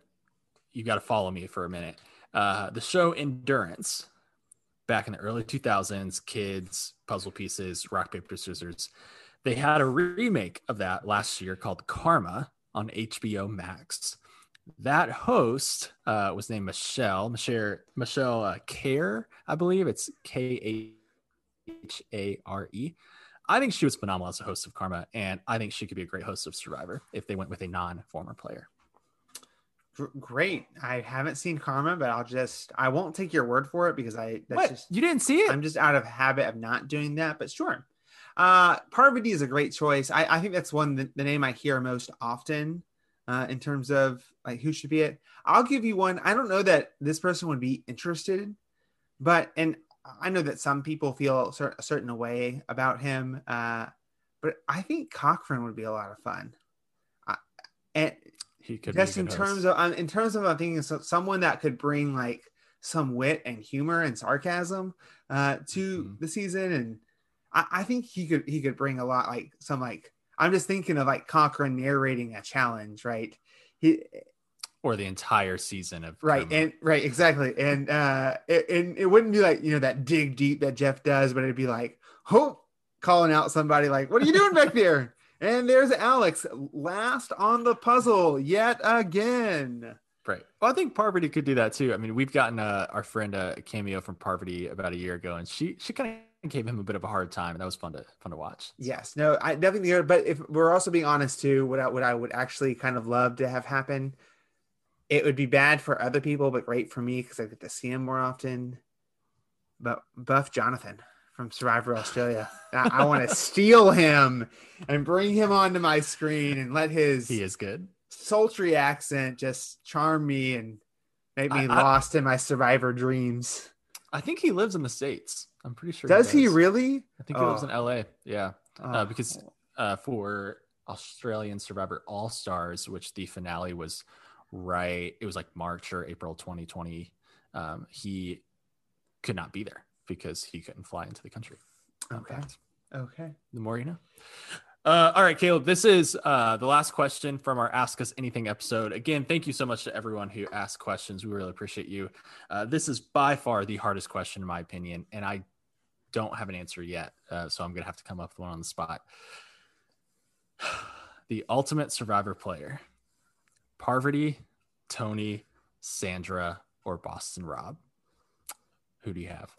S2: you got to follow me for a minute. Uh, the show Endurance, back in the early 2000s, kids, puzzle pieces, rock, paper, scissors. They had a remake of that last year called Karma on HBO Max. That host uh, was named Michelle, Michelle, Michelle uh, Khare, I believe. It's K H A R E. I think she was phenomenal as a host of Karma, and I think she could be a great host of Survivor if they went with a non-former player.
S1: Great. I haven't seen Karma, but I'll just I won't take your word for it because I
S2: that's what? just you didn't see it.
S1: I'm just out of habit of not doing that, but sure. Uh Parvati is a great choice. I, I think that's one the, the name I hear most often uh, in terms of like who should be it. I'll give you one. I don't know that this person would be interested, but and I know that some people feel a certain way about him, uh, but I think Cochran would be a lot of fun. Uh, and he could just in terms of um, in terms of I'm thinking so, someone that could bring like some wit and humor and sarcasm uh, to mm-hmm. the season, and I, I think he could he could bring a lot like some like I'm just thinking of like Cochran narrating a challenge, right? He
S2: or the entire season of
S1: right
S2: Kermit.
S1: and right exactly and uh it, and it wouldn't be like you know that dig deep that jeff does but it'd be like hope calling out somebody like what are you doing back there and there's alex last on the puzzle yet again
S2: Right. Well, I think Parvati could do that too. I mean, we've gotten uh, our friend uh, a cameo from Parvati about a year ago, and she she kind of gave him a bit of a hard time, and that was fun to fun to watch.
S1: yes no i definitely but if we're also being honest too what I, what I would actually kind of love to have happen it would be bad for other people but great for me because i get to see him more often but buff jonathan from survivor australia i, I want to steal him and bring him onto my screen and let his
S2: He is good.
S1: sultry accent just charm me and make me
S2: I- I-
S1: lost in my survivor dreams
S2: I think he lives in the states. I'm pretty sure.
S1: does he really
S2: I think he lives in
S1: Oh.
S2: L.A. Yeah, uh,
S1: Oh.
S2: because uh, for Australian Survivor All Stars, which the finale was right, it was like March or April 2020. Um, he could not be there because he couldn't fly into the country.
S1: Okay.
S2: fact.
S1: okay
S2: The more you know. Uh, all right, Caleb, this is uh, the last question from our Ask Us Anything episode. Again, thank you so much to everyone who asked questions. We really appreciate you. Uh, this is by far the hardest question, in my opinion, and I don't have an answer yet. Uh, so I'm going to have to come up with one on the spot. The ultimate survivor player Parvati, Tony, Sandra, or Boston Rob? Who do you have?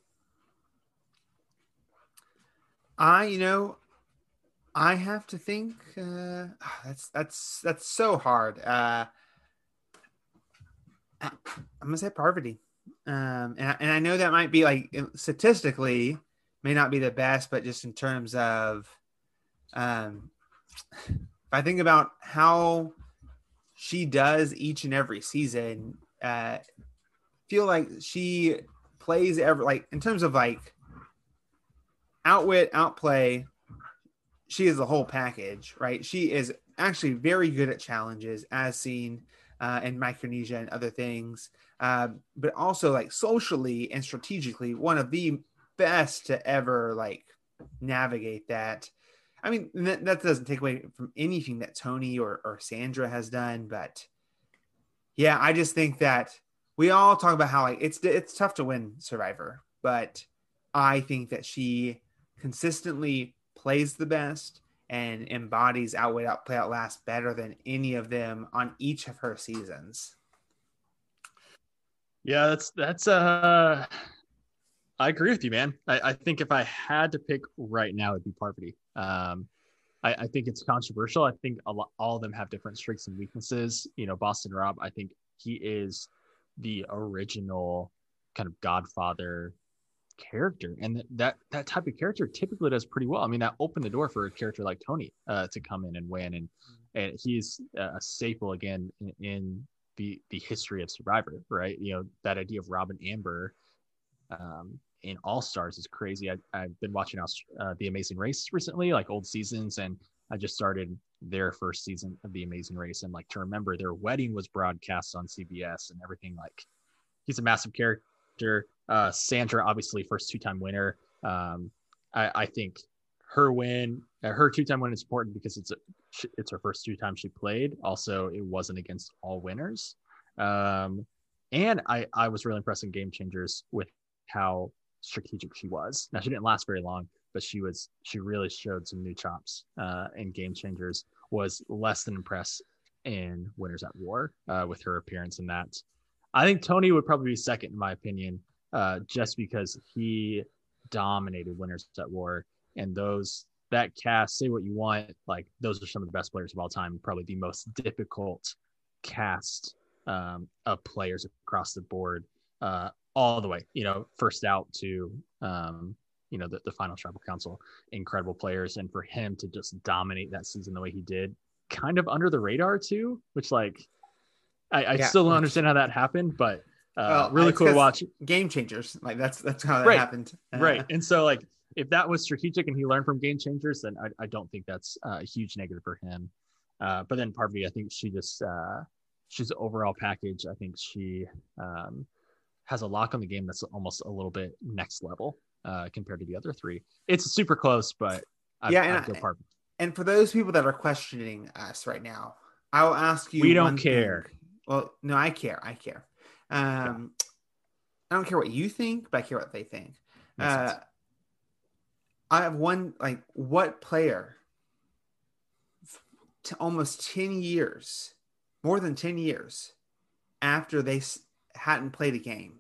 S1: I, you know, I have to think. Uh, that's that's that's so hard. Uh, I'm gonna say Parvati, um, and and I know that might be like statistically may not be the best, but just in terms of, um, if I think about how she does each and every season, uh, feel like she plays every like in terms of like outwit, outplay. She is the whole package, right? She is actually very good at challenges, as seen uh, in Micronesia and other things, uh, but also like socially and strategically, one of the best to ever like navigate that. I mean, that, that doesn't take away from anything that Tony or, or Sandra has done, but yeah, I just think that we all talk about how like it's it's tough to win Survivor, but I think that she consistently plays the best and embodies outwit, outplay, outlast better than any of them on each of her seasons.
S2: Yeah, that's that's uh I agree with you, man. I, I think if I had to pick right now, it'd be Parvati. Um, I, I think it's controversial. I think lot, all of them have different strengths and weaknesses. You know, Boston Rob, I think he is the original kind of Godfather character, and that that, type of character typically does pretty well. I mean, that opened the door for a character like Tony uh, to come in and win, and and he's a staple again in, in the the history of Survivor, right? You know, that idea of Rob and Amber um, in All Stars is crazy. I, I've been watching uh, The Amazing Race recently, like old seasons, and I just started their first season of The Amazing Race, and like to remember their wedding was broadcast on CBS and everything. Like, he's a massive character. Uh, Sandra, obviously, first two-time winner. Um, I, I think her win, uh, her two-time win is important because it's a, it's her first two times she played. Also, it wasn't against all winners. Um, and I, I was really impressed in Game Changers with how strategic she was. Now she didn't last very long, but she was she really showed some new chops uh, in Game Changers. Was less than impressed in Winners at War uh, with her appearance in that. I think Tony would probably be second in my opinion, uh, just because he dominated Winners at War and those that cast. Say what you want, like those are some of the best players of all time. Probably the most difficult cast um, of players across the board. Uh, all the way, you know, first out to, um, you know, the, the final tribal council, incredible players. And for him to just dominate that season the way he did, kind of under the radar too, which like, I, I
S1: Yeah.
S2: still don't understand how that happened, but uh,
S1: Well,
S2: really cool to watch.
S1: Game changers, like that's that's how that
S2: Right.
S1: happened. Uh,
S2: Right. And so like, if that was strategic and he learned from game changers, then I, I don't think that's uh, a huge negative for him. Uh, but then Parvati, I think she just, uh, she's overall package. I think she, um, has a lock on the game that's almost a little bit next level. uh, compared to the other three. It's super close, but I,
S1: Yeah, and I-. And for those people that are questioning us right now, I'll ask you.
S2: We don't
S1: one thing.
S2: care.
S1: Well, no, I care. I care. Um, I don't care what you think, but I care what they think. Uh. I have one like what player to almost 10 years, more than 10 years after they s- hadn't played a game,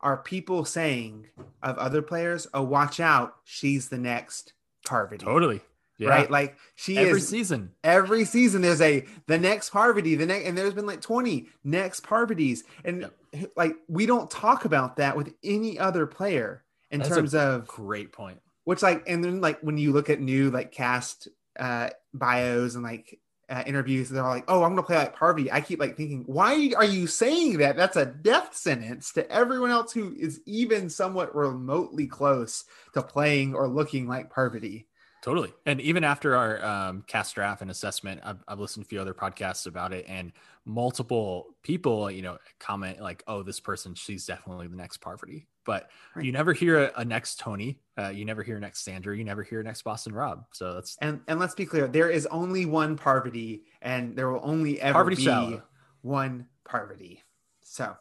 S1: are people saying of other players, oh, watch out, she's the next Parvati.
S2: Totally. Yeah.
S1: Right? Like she
S2: Every
S1: is
S2: season.
S1: every season there's a the next Parvati, the next and there's been like 20 next Parvatis. And like we don't talk about that with any other player in
S2: That's a
S1: terms of
S2: Great point.
S1: which like and then like when you look at new like cast uh bios and like uh, interviews they're like oh i'm gonna play like parvati i keep like thinking why are you saying that that's a death sentence to everyone else who is even somewhat remotely close to playing or looking like parvati
S2: Totally. And even after our um, cast draft and assessment, I've, I've listened to a few other podcasts about it, and multiple people, you know, comment like, "Oh, this person, she's definitely the next Parvati." But
S1: Right.
S2: you never hear a, a next Tony. Uh, you never hear next Sandra. You never hear next Boston Rob. So that's
S1: and and let's be clear there is only one parvati and there will only ever
S2: Parvati
S1: be one parvati so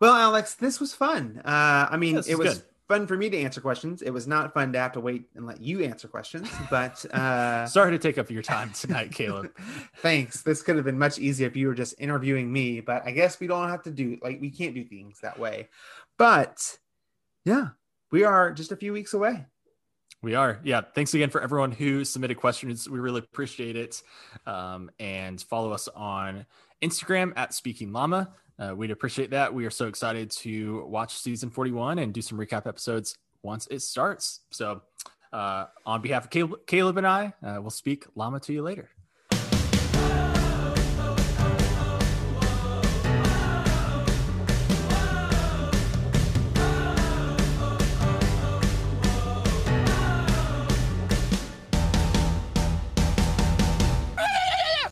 S1: well alex this was fun uh i mean it was
S2: good.
S1: fun for me to answer questions it was not fun to have to wait and let you answer questions but uh
S2: sorry to take up your time tonight, Caleb.
S1: thanks this could have been much easier if you were just interviewing me but i guess we don't have to do like we can't do things that way but yeah we are just a few weeks away
S2: We are. Yeah. Thanks again for everyone who submitted questions. We really appreciate it. Um, and follow us on Instagram at Speaking Llama. Uh, we'd appreciate that. We are so excited to watch season 41 and do some recap episodes once it starts. So, uh, on behalf of Caleb, and I, uh, we'll speak Llama to you later.